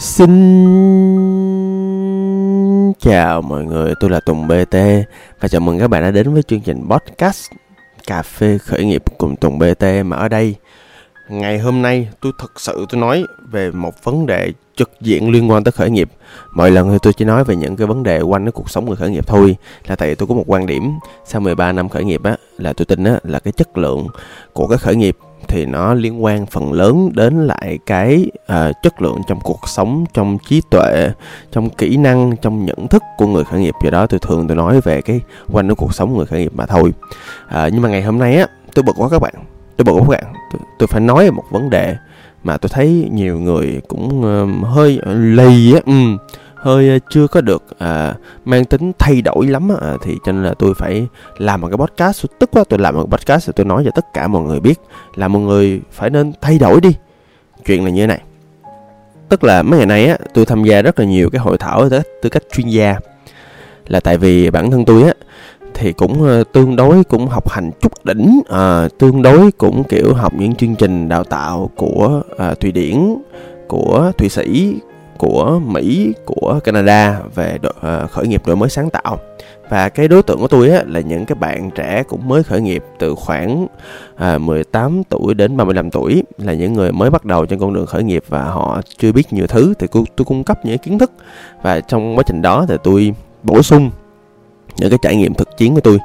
Xin chào mọi người, tôi là Tùng BT và chào mừng các bạn đã đến với chương trình podcast Cà phê khởi nghiệp cùng Tùng BT mà ở đây ngày hôm nay tôi thật sự tôi nói về một vấn đề trực diện liên quan tới khởi nghiệp. Mọi lần thì tôi chỉ nói về những cái vấn đề quanh cái cuộc sống người khởi nghiệp thôi là tại vì tôi có một quan điểm sau 13 năm khởi nghiệp á là tôi tin á là cái chất lượng của cái khởi nghiệp thì nó liên quan phần lớn đến lại cái uh, chất lượng trong cuộc sống trong trí tuệ trong kỹ năng trong nhận thức của người khởi nghiệp. Do đó tôi thường tôi nói về cái quanh cái cuộc sống người khởi nghiệp mà thôi. Uh, nhưng mà ngày hôm nay á tôi bực quá các bạn. Tôi bực quá các bạn. Tôi, tôi phải nói một vấn đề mà tôi thấy nhiều người cũng uh, hơi lì á. Um, hơi ờ, chưa có được à, mang tính thay đổi lắm à, thì cho nên là tôi phải làm một cái podcast. Tức quá tôi làm một cái podcast rồi tôi nói cho tất cả mọi người biết là mọi người phải nên thay đổi đi. Chuyện là như thế này. Tức là mấy ngày nay á tôi tham gia rất là nhiều cái hội thảo với tư cách chuyên gia. Là tại vì bản thân tôi á thì cũng tương đối cũng học hành chút đỉnh à, tương đối cũng kiểu học những chương trình đào tạo của à, thụy điển của thụy sĩ của mỹ của canada về độ, uh, ờ, khởi nghiệp đổi mới sáng tạo. Và cái đối tượng của tôi á, là những cái bạn trẻ cũng mới khởi nghiệp từ khoảng ờ, à, 18 tuổi đến 35 tuổi là những người mới bắt đầu trên con đường khởi nghiệp và họ chưa biết nhiều thứ thì tôi, tôi cung cấp những kiến thức. Và trong quá trình đó thì tôi bổ sung những cái trải nghiệm thực chiến của tôi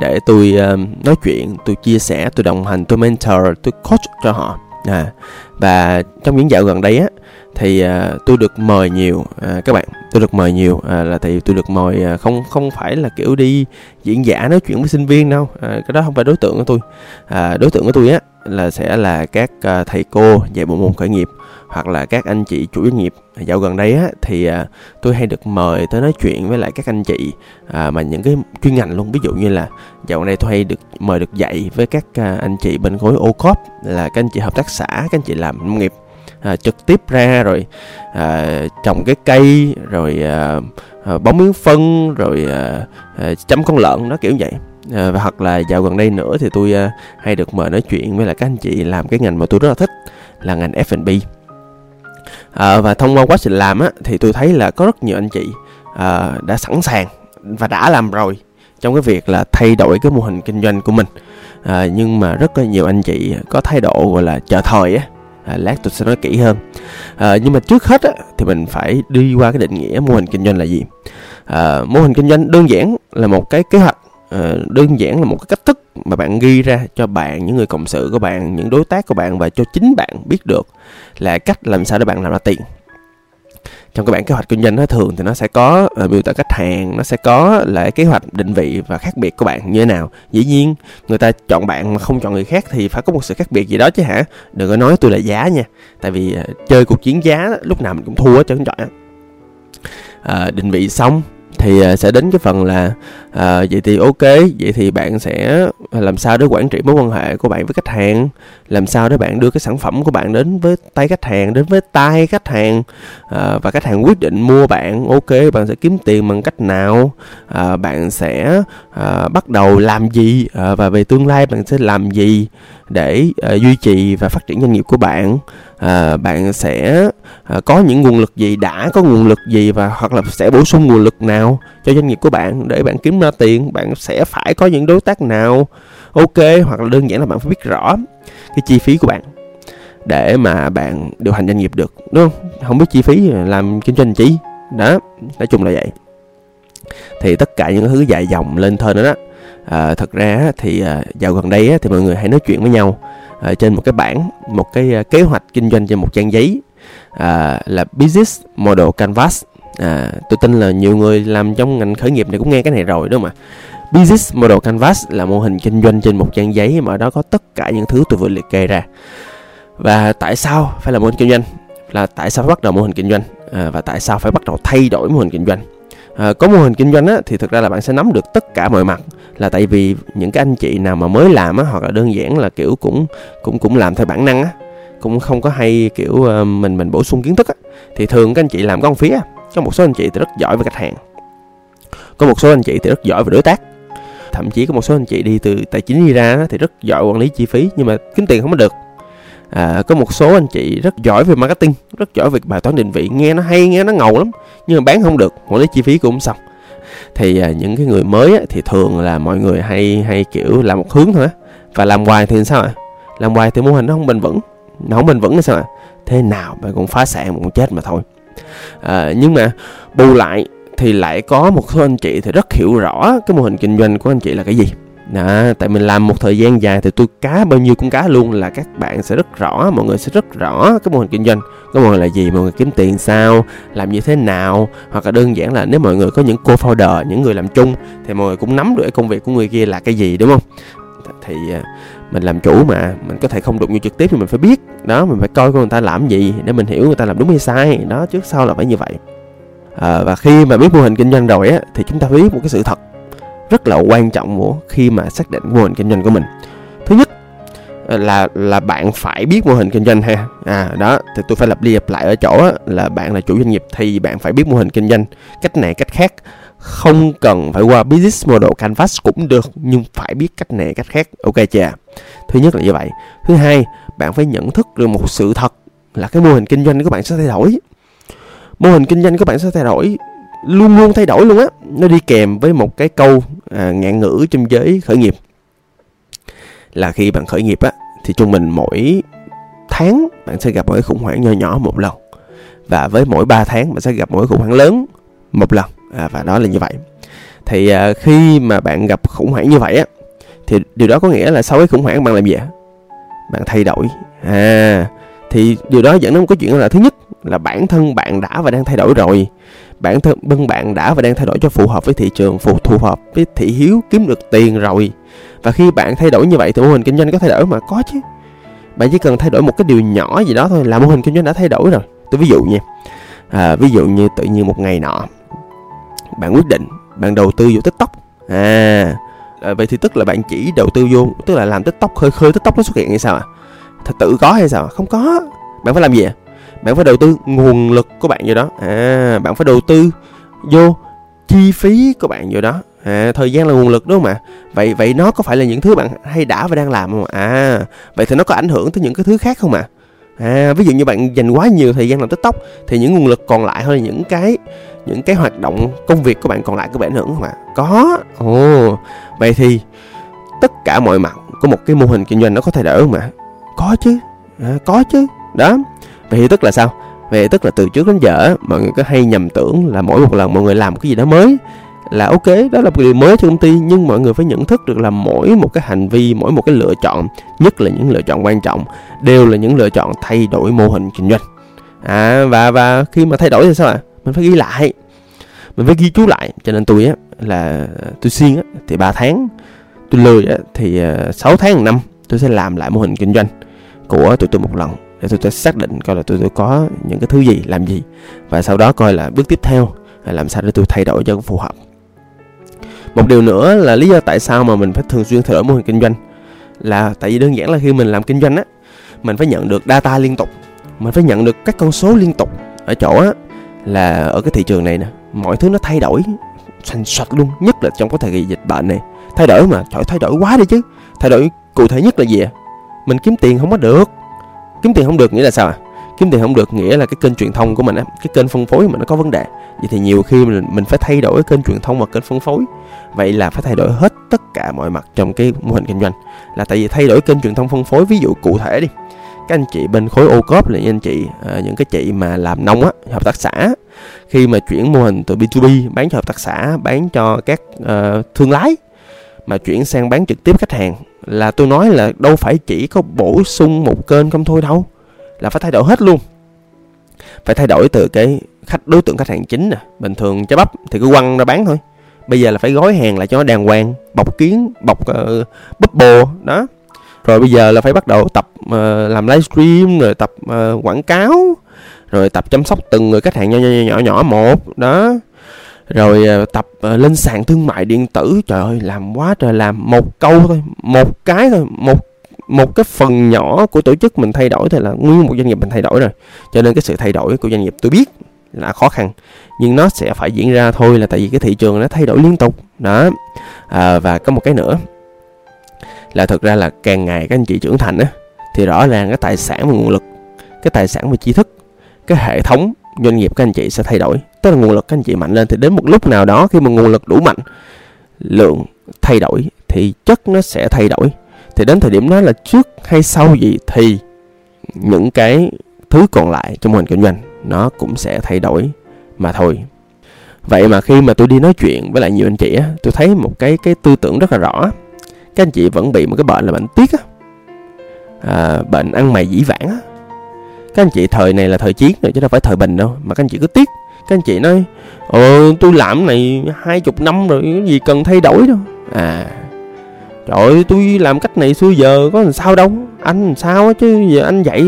để tôi uh, nói chuyện tôi chia sẻ tôi đồng hành tôi mentor tôi coach cho họ à, và trong những dạo gần đây á thì à, tôi được mời nhiều à, các bạn tôi được mời nhiều à, là thì tôi được mời à, không không phải là kiểu đi diễn giả nói chuyện với sinh viên đâu. À, cái đó không phải đối tượng của tôi. À, đối tượng của tôi á là sẽ là các à, thầy cô dạy bộ môn khởi nghiệp hoặc là các anh chị chủ doanh nghiệp. Dạo gần đây á thì à, tôi hay được mời tới nói chuyện với lại các anh chị à, mà những cái chuyên ngành luôn. Ví dụ như là dạo gần đây tôi hay được mời được dạy với các à, anh chị bên khối OCOP là các anh chị hợp tác xã các anh chị làm nông nghiệp à, trực tiếp ra rồi à, trồng cái cây rồi à, à, bón miếng phân rồi à, à, chăm con lợn nó kiểu vậy. À, và hoặc là dạo gần đây nữa thì tôi à, hay được mời nói chuyện với lại các anh chị làm cái ngành mà tôi rất là thích là ngành F&B à, và thông qua quá trình làm á thì tôi thấy là có rất nhiều anh chị à, đã sẵn sàng và đã làm rồi trong cái việc là thay đổi cái mô hình kinh doanh của mình. À, nhưng mà rất là nhiều anh chị có thái độ gọi là chờ thời á. À, lát tôi sẽ nói kỹ hơn. À, nhưng mà trước hết á, thì mình phải đi qua cái định nghĩa mô hình kinh doanh là gì. À, mô hình kinh doanh đơn giản là một cái kế hoạch Ờ, đơn giản là một cái cách thức mà bạn ghi ra cho bạn những người cộng sự của bạn những đối tác của bạn và cho chính bạn biết được là cách làm sao để bạn làm ra tiền. Trong cái bản kế hoạch kinh doanh nó thường thì nó sẽ có uh, miêu tả khách hàng nó sẽ có là kế hoạch định vị và khác biệt của bạn như thế nào. Dĩ nhiên người ta chọn bạn mà không chọn người khác thì phải có một sự khác biệt gì đó chứ hả? Đừng có nói tôi là giá nha tại vì uh, chơi cuộc chiến giá lúc nào mình cũng thua hết trơn trọi uh, định vị xong thì à, sẽ đến cái phần là à, vậy thì ok vậy thì bạn sẽ à, làm sao để quản trị mối quan hệ của bạn với khách hàng? Làm sao để bạn đưa cái sản phẩm của bạn đến với tay khách hàng đến với tay khách hàng à, và khách hàng quyết định mua bạn? Ok bạn sẽ kiếm tiền bằng cách nào? À, bạn sẽ à, bắt đầu làm gì? À, và về tương lai bạn sẽ làm gì để à, duy trì và phát triển doanh nghiệp của bạn? À, bạn sẽ à, có những nguồn lực gì đã có nguồn lực gì và hoặc là sẽ bổ sung nguồn lực nào cho doanh nghiệp của bạn để bạn kiếm ra tiền? Bạn sẽ phải có những đối tác nào? Ok hoặc là đơn giản là bạn phải biết rõ cái chi phí của bạn để mà bạn điều hành doanh nghiệp được đúng không? Không biết chi phí làm kinh doanh chi? Đó nói chung là vậy. Thì tất cả những thứ dài dòng lên thơ nữa đó. À, thật ra thì à, dạo gần đây thì mọi người hãy nói chuyện với nhau uh, trên một cái bảng một cái uh, kế hoạch kinh doanh trên một trang giấy uh, là business model canvas. À, tôi tin là nhiều người làm trong ngành khởi nghiệp này cũng nghe cái này rồi đúng không ạ? Business model canvas là mô hình kinh doanh trên một trang giấy mà ở đó có tất cả những thứ tôi vừa liệt kê ra. Và tại sao phải là mô hình kinh doanh? Là tại sao phải bắt đầu mô hình kinh doanh? À, và tại sao phải bắt đầu thay đổi mô hình kinh doanh? À, có mô hình kinh doanh á, thì thực ra là bạn sẽ nắm được tất cả mọi mặt. Là tại vì những cái anh chị nào mà mới làm á, hoặc là đơn giản là kiểu cũng cũng cũng làm theo bản năng á cũng không có hay kiểu uh, mình mình bổ sung kiến thức á thì thường các anh chị làm con phía có một số anh chị thì rất giỏi về khách hàng có một số anh chị thì rất giỏi về đối tác. Thậm chí có một số anh chị đi từ tài chính đi ra thì rất giỏi quản lý chi phí nhưng mà kiếm tiền không có được à, có một số anh chị rất giỏi về marketing rất giỏi về bài toán định vị. Nghe nó hay nghe nó ngầu lắm nhưng mà bán không được quản lấy chi phí cũng không xong. Thì à, những cái người mới á, thì thường là mọi người hay hay kiểu làm một hướng thôi á. Và làm hoài thì sao ạ? Làm hoài thì mô hình nó không bền vững nó không bền vững là sao ạ? Thế nào mà cũng phá sản cũng chết mà thôi. À, nhưng mà bù lại thì lại có một số anh chị thì rất hiểu rõ cái mô hình kinh doanh của anh chị là cái gì đó, tại mình làm một thời gian dài thì tôi cá bao nhiêu cũng cá luôn là các bạn sẽ rất rõ mọi người sẽ rất rõ cái mô hình kinh doanh. Cái mô hình là gì mọi người kiếm tiền sao làm như thế nào hoặc là đơn giản là nếu mọi người có những co-founder những người làm chung thì mọi người cũng nắm được cái công việc của người kia là cái gì đúng không? Thì à, mình làm chủ mà mình có thể không đụng như trực tiếp thì mình phải biết. Đó mình phải coi người ta làm gì để mình hiểu người ta làm đúng hay sai. Đó trước sau là phải như vậy. À, và khi mà biết mô hình kinh doanh rồi á thì chúng ta biết một cái sự thật rất là quan trọng của khi mà xác định mô hình kinh doanh của mình. Thứ nhất ờ, là là bạn phải biết mô hình kinh doanh ha. À đó thì tôi phải lặp đi lặp lại ở chỗ á, là bạn là chủ doanh nghiệp thì bạn phải biết mô hình kinh doanh. Cách này cách khác không cần phải qua business model canvas cũng được nhưng phải biết cách này cách khác. Ok chưa? Thứ nhất là như vậy. Thứ hai bạn phải nhận thức được một sự thật là cái mô hình kinh doanh của bạn sẽ thay đổi. Mô hình kinh doanh của bạn sẽ thay đổi luôn luôn thay đổi luôn á. Nó đi kèm với một cái câu à, ngạn ngữ trong giới khởi nghiệp. Là khi bạn khởi nghiệp á thì trung bình mỗi tháng bạn sẽ gặp một cái khủng hoảng nhỏ nhỏ một lần. Và với mỗi 3 tháng bạn sẽ gặp một cái khủng hoảng lớn một lần. À, và đó là như vậy. Thì à, khi mà bạn gặp khủng hoảng như vậy á thì điều đó có nghĩa là sau cái khủng hoảng bạn làm gì ạ? Bạn thay đổi. À thì điều đó dẫn đến một cái chuyện là thứ nhất là bản thân bạn đã và đang thay đổi rồi bản thân bên bạn đã và đang thay đổi cho phù hợp với thị trường phù phù hợp với thị hiếu kiếm được tiền rồi. Và khi bạn thay đổi như vậy thì mô hình kinh doanh có thay đổi mà có chứ. Bạn chỉ cần thay đổi một cái điều nhỏ gì đó thôi là mô hình kinh doanh đã thay đổi rồi. Tôi ví dụ nha. À, ví dụ như tự nhiên một ngày nọ bạn quyết định bạn đầu tư vô tiktok. À, à vậy thì tức là bạn chỉ đầu tư vô tức là làm tiktok khơi khơi tiktok nó xuất hiện hay sao à? Thật tự có hay sao à? không có. Bạn phải làm gì à? Bạn phải đầu tư nguồn lực của bạn vô đó. À bạn phải đầu tư vô chi phí của bạn vô đó. À thời gian là nguồn lực đúng không ạ? Vậy vậy nó có phải là những thứ bạn hay đã và đang làm không à vậy thì nó có ảnh hưởng tới những cái thứ khác không ạ? À? à ví dụ như bạn dành quá nhiều thời gian làm tiktok thì những nguồn lực còn lại hay là những cái những cái hoạt động công việc của bạn còn lại có bị ảnh hưởng không ạ? Có. Ồ vậy thì tất cả mọi mặt của một cái mô hình kinh doanh nó có thay đổi không ạ? Có chứ. À, có chứ. Đó vậy thì tức là sao? Vậy tức là từ trước đến giờ mọi người có hay nhầm tưởng là mỗi một lần mọi người làm cái gì đó mới là ok, đó là một điều mới cho công ty, nhưng mọi người phải nhận thức được là mỗi một cái hành vi, mỗi một cái lựa chọn, nhất là những lựa chọn quan trọng, đều là những lựa chọn thay đổi mô hình kinh doanh. À và và khi mà thay đổi thì sao ạ? À? mình phải ghi lại. Mình phải ghi chú lại. Cho nên tôi á, là tôi xuyên á, thì 3 tháng tôi lười á, thì ờ, 6 tháng một năm tôi sẽ làm lại mô hình kinh doanh của tụi tôi một lần để tôi sẽ xác định coi là tôi, tôi có những cái thứ gì làm gì. Và sau đó coi là bước tiếp theo là làm sao để tôi thay đổi cho phù hợp. Một điều nữa là lý do tại sao mà mình phải thường xuyên thay đổi mô hình kinh doanh là tại vì đơn giản là khi mình làm kinh doanh á mình phải nhận được data liên tục. Mình phải nhận được các con số liên tục ở chỗ á là ở cái thị trường này nè mọi thứ nó thay đổi xanh sạch luôn nhất là trong cái thời kỳ dịch bệnh này. Thay đổi mà trời thay đổi quá đi chứ. Thay đổi cụ thể nhất là gì à mình kiếm tiền không có được kiếm tiền không được nghĩa là sao à kiếm tiền không được nghĩa là cái kênh truyền thông của mình á cái kênh phân phối của mình nó có vấn đề. Vậy thì nhiều khi mình mình phải thay đổi kênh truyền thông và kênh phân phối. Vậy là phải thay đổi hết tất cả mọi mặt trong cái mô hình kinh doanh. Là tại vì thay đổi kênh truyền thông phân phối ví dụ cụ thể đi. Các anh chị bên khối ô cốp là những anh chị à, những cái chị mà làm nông á hợp tác xã. Khi mà chuyển mô hình từ B2B bán cho hợp tác xã bán cho các uh, thương lái mà chuyển sang bán trực tiếp khách hàng là tôi nói là đâu phải chỉ có bổ sung một kênh không thôi đâu là phải thay đổi hết luôn. Phải thay đổi từ cái khách đối tượng khách hàng chính nè bình thường trái bắp thì cứ quăng ra bán thôi. Bây giờ là phải gói hàng lại cho nó đàng hoàng bọc kiến bọc uh, bubble đó. Rồi bây giờ là phải bắt đầu tập uh, làm livestream rồi tập uh, quảng cáo rồi tập chăm sóc từng người khách hàng nhỏ nhỏ nhỏ, nhỏ một đó rồi ờ, tập ờ, lên sàn thương mại điện tử. Trời ơi làm quá trời làm. Một câu thôi một cái thôi một một cái phần nhỏ của tổ chức mình thay đổi thì là nguyên một doanh nghiệp mình thay đổi rồi. Cho nên cái sự thay đổi của doanh nghiệp tôi biết là khó khăn nhưng nó sẽ phải diễn ra thôi là tại vì cái thị trường nó thay đổi liên tục. Đó. À, và có một cái nữa là thực ra là càng ngày các anh chị trưởng thành á thì rõ ràng cái tài sản và nguồn lực cái tài sản và tri thức cái hệ thống doanh nghiệp các anh chị sẽ thay đổi. Tức là nguồn lực các anh chị mạnh lên thì đến một lúc nào đó khi mà nguồn lực đủ mạnh lượng thay đổi thì chất nó sẽ thay đổi. Thì đến thời điểm đó là trước hay sau gì thì những cái thứ còn lại trong mô hình kinh doanh nó cũng sẽ thay đổi mà thôi. Vậy mà khi mà tôi đi nói chuyện với lại nhiều anh chị á tôi thấy một cái cái tư tưởng rất là rõ. Các anh chị vẫn bị một cái bệnh là bệnh tiếc á. À, bệnh ăn mày dĩ vãng á các anh chị, thời này là thời chiến rồi, chứ đâu phải thời bình đâu. Mà các anh chị cứ tiếc. Các anh chị nói ờ tôi làm này hai chục năm rồi, cái gì cần thay đổi đâu. À trời ơi, tôi làm cách này xưa giờ có làm sao đâu. Anh làm sao chứ, giờ anh dạy,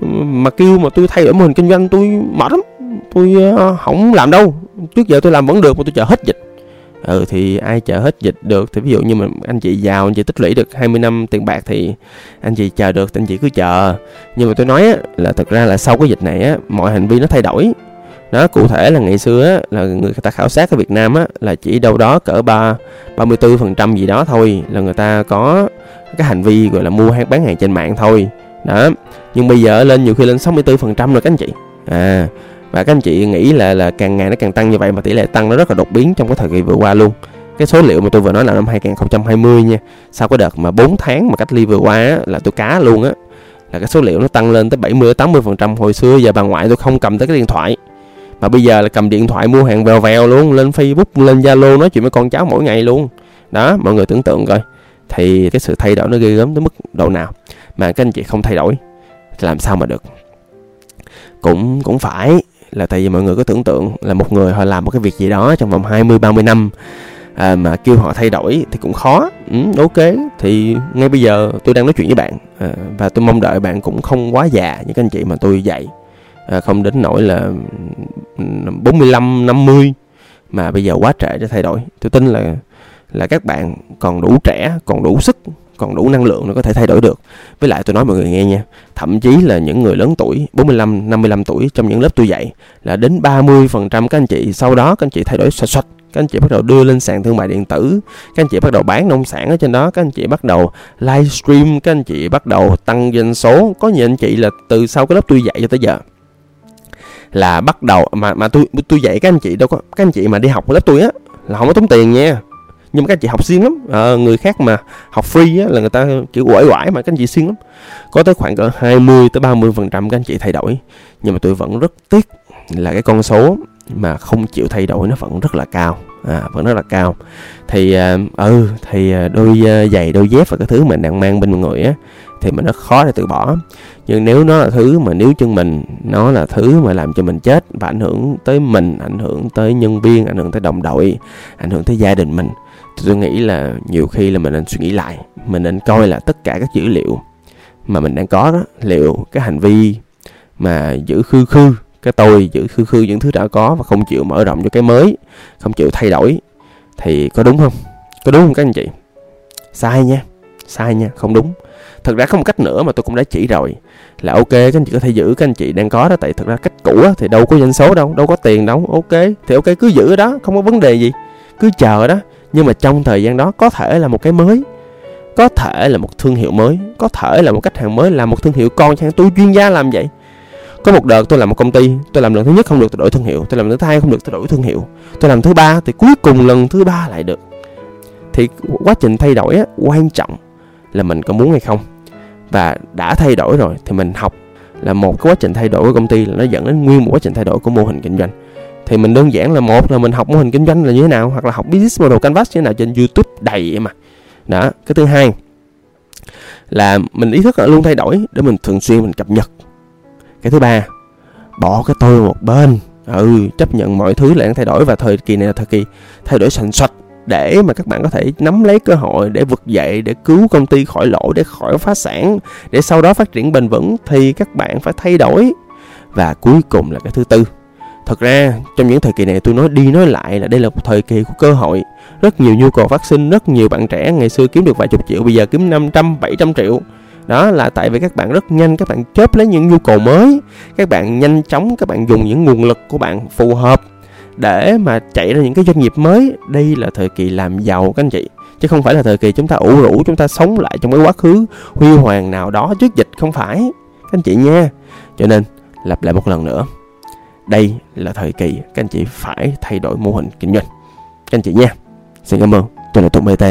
mà kêu mà tôi thay đổi mô hình kinh doanh, tôi mệt lắm. Tôi ờ, không làm đâu. Trước giờ tôi làm vẫn được mà tôi chờ hết dịch ừ thì ai chờ hết dịch được thì ví dụ như mình anh chị giàu anh chị tích lũy được 20 năm tiền bạc thì anh chị chờ được thì anh chị cứ chờ. Nhưng mà tôi nói á, là thực ra là sau cái dịch này á mọi hành vi nó thay đổi. Đó cụ thể là ngày xưa á, là người ta khảo sát ở Việt Nam á, là chỉ đâu đó cỡ ba ba mươi bốn phần trăm gì đó thôi là người ta có cái hành vi gọi là mua hàng bán hàng trên mạng thôi. Đó nhưng bây giờ lên nhiều khi lên 64 phần trăm rồi các anh chị. À và các anh chị nghĩ là là càng ngày nó càng tăng như vậy mà tỷ lệ tăng nó rất là đột biến trong cái thời kỳ vừa qua luôn. Cái số liệu mà tôi vừa nói là năm 2020 nha. Sau cái đợt mà 4 tháng mà cách ly vừa qua á, là tôi cá luôn á. Là cái số liệu nó tăng lên tới 70 80 phần trăm. Hồi xưa giờ bà ngoại tôi không cầm tới cái điện thoại. Mà bây giờ là cầm điện thoại mua hàng vèo vèo luôn lên Facebook lên Zalo nói chuyện với con cháu mỗi ngày luôn. Đó mọi người tưởng tượng coi. Thì cái sự thay đổi nó ghê gớm tới mức độ nào? Mà các anh chị không thay đổi làm sao mà được? Cũng cũng phải là tại vì mọi người có tưởng tượng là một người họ làm một cái việc gì đó trong vòng 20 30 năm à, mà kêu họ thay đổi thì cũng khó. Ừ, ok. Thì ngay bây giờ tôi đang nói chuyện với bạn à, và tôi mong đợi bạn cũng không quá già như các anh chị mà tôi dạy à, không đến nỗi là ừ, 45 50 mà bây giờ quá trễ để thay đổi. Tôi tin là là các bạn còn đủ trẻ còn đủ sức còn đủ năng lượng nó có thể thay đổi được. Với lại tôi nói mọi người nghe nha, thậm chí là những người lớn tuổi, 45, 55 tuổi trong những lớp tôi dạy là đến 30% các anh chị sau đó các anh chị thay đổi xoạch xoạch các anh chị bắt đầu đưa lên sàn thương mại điện tử các anh chị bắt đầu bán nông sản ở trên đó các anh chị bắt đầu livestream các anh chị bắt đầu tăng doanh số có nhiều anh chị là từ sau cái lớp tôi dạy cho tới giờ là bắt đầu mà mà tôi tôi dạy các anh chị đâu có các anh chị mà đi học lớp tôi á là không có tốn tiền nha nhưng mà các anh chị học siêng lắm. À, người khác mà học free á, là người ta kiểu quải quải mà các anh chị siêng lắm. Có tới khoảng cỡ 20 tới 30 phần trăm các anh chị thay đổi. Nhưng mà tôi vẫn rất tiếc là cái con số mà không chịu thay đổi nó vẫn rất là cao. À, vẫn rất là cao. Thì à, ừ thì ờ, đôi giày đôi dép và cái thứ mình đang mang bên người á thì mình rất khó để từ bỏ. Nhưng nếu nó là thứ mà nếu chân mình nó là thứ mà làm cho mình chết và ảnh hưởng tới mình ảnh hưởng tới nhân viên ảnh hưởng tới đồng đội ảnh hưởng tới gia đình mình thì tôi nghĩ là nhiều khi là mình nên suy nghĩ lại mình nên coi là tất cả các dữ liệu mà mình đang có đó liệu cái hành vi mà giữ khư khư cái tôi giữ khư khư những thứ đã có và không chịu mở rộng cho cái mới không chịu thay đổi thì có đúng không? Có đúng không các anh chị? Sai nha sai nha không đúng. Thật ra có một cách nữa mà tôi cũng đã chỉ rồi là ok các anh chị có thể giữ các anh chị đang có đó tại thật ra cách cũ á, thì đâu có doanh số đâu đâu có tiền đâu ok thì ok cứ giữ đó không có vấn đề gì cứ chờ đó nhưng mà trong thời gian đó có thể là một cái mới có thể là một thương hiệu mới có thể là một khách hàng mới là một thương hiệu con chẳng tôi chuyên gia làm vậy. Có một đợt tôi làm một công ty tôi làm lần thứ nhất không được tôi đổi thương hiệu tôi làm lần thứ hai không được tôi đổi thương hiệu tôi làm thứ ba thì cuối cùng lần thứ ba lại được. Thì quá trình thay đổi á, quan trọng là mình có muốn hay không. Và đã thay đổi rồi thì mình học là một cái quá trình thay đổi của công ty là nó dẫn đến nguyên một quá trình thay đổi của mô hình kinh doanh thì mình đơn giản là một là mình học mô hình kinh doanh là như thế nào, hoặc là học business model canvas như thế nào trên youtube đầy mà. Đó, cái thứ hai là mình ý thức là luôn thay đổi để mình thường xuyên mình cập nhật. Cái thứ ba, bỏ cái tôi một bên. Ừ chấp nhận mọi thứ là đang thay đổi và thời kỳ này là thời kỳ thay đổi sành sạch để mà các bạn có thể nắm lấy cơ hội để vực dậy, để cứu công ty khỏi lỗ, để khỏi phá sản, để sau đó phát triển bền vững thì các bạn phải thay đổi. Và cuối cùng là cái thứ tư Thật ra trong những thời kỳ này tôi nói đi nói lại là đây là một thời kỳ của cơ hội. Rất nhiều nhu cầu phát sinh, rất nhiều bạn trẻ ngày xưa kiếm được vài chục triệu Bây giờ kiếm 500, 700 triệu. Đó là tại vì các bạn rất nhanh các bạn chớp lấy những nhu cầu mới. Các bạn nhanh chóng các bạn dùng những nguồn lực của bạn phù hợp để mà chạy ra những cái doanh nghiệp mới. Đây là thời kỳ làm giàu các anh chị. Chứ không phải là thời kỳ chúng ta ủ rũ chúng ta sống lại trong cái quá khứ huy hoàng nào đó trước dịch không phải. Các anh chị nha. Cho nên lặp lại một lần nữa đây là thời kỳ các anh chị phải thay đổi mô hình kinh doanh. Các anh chị nha, xin cảm ơn. Tôi là tùng bt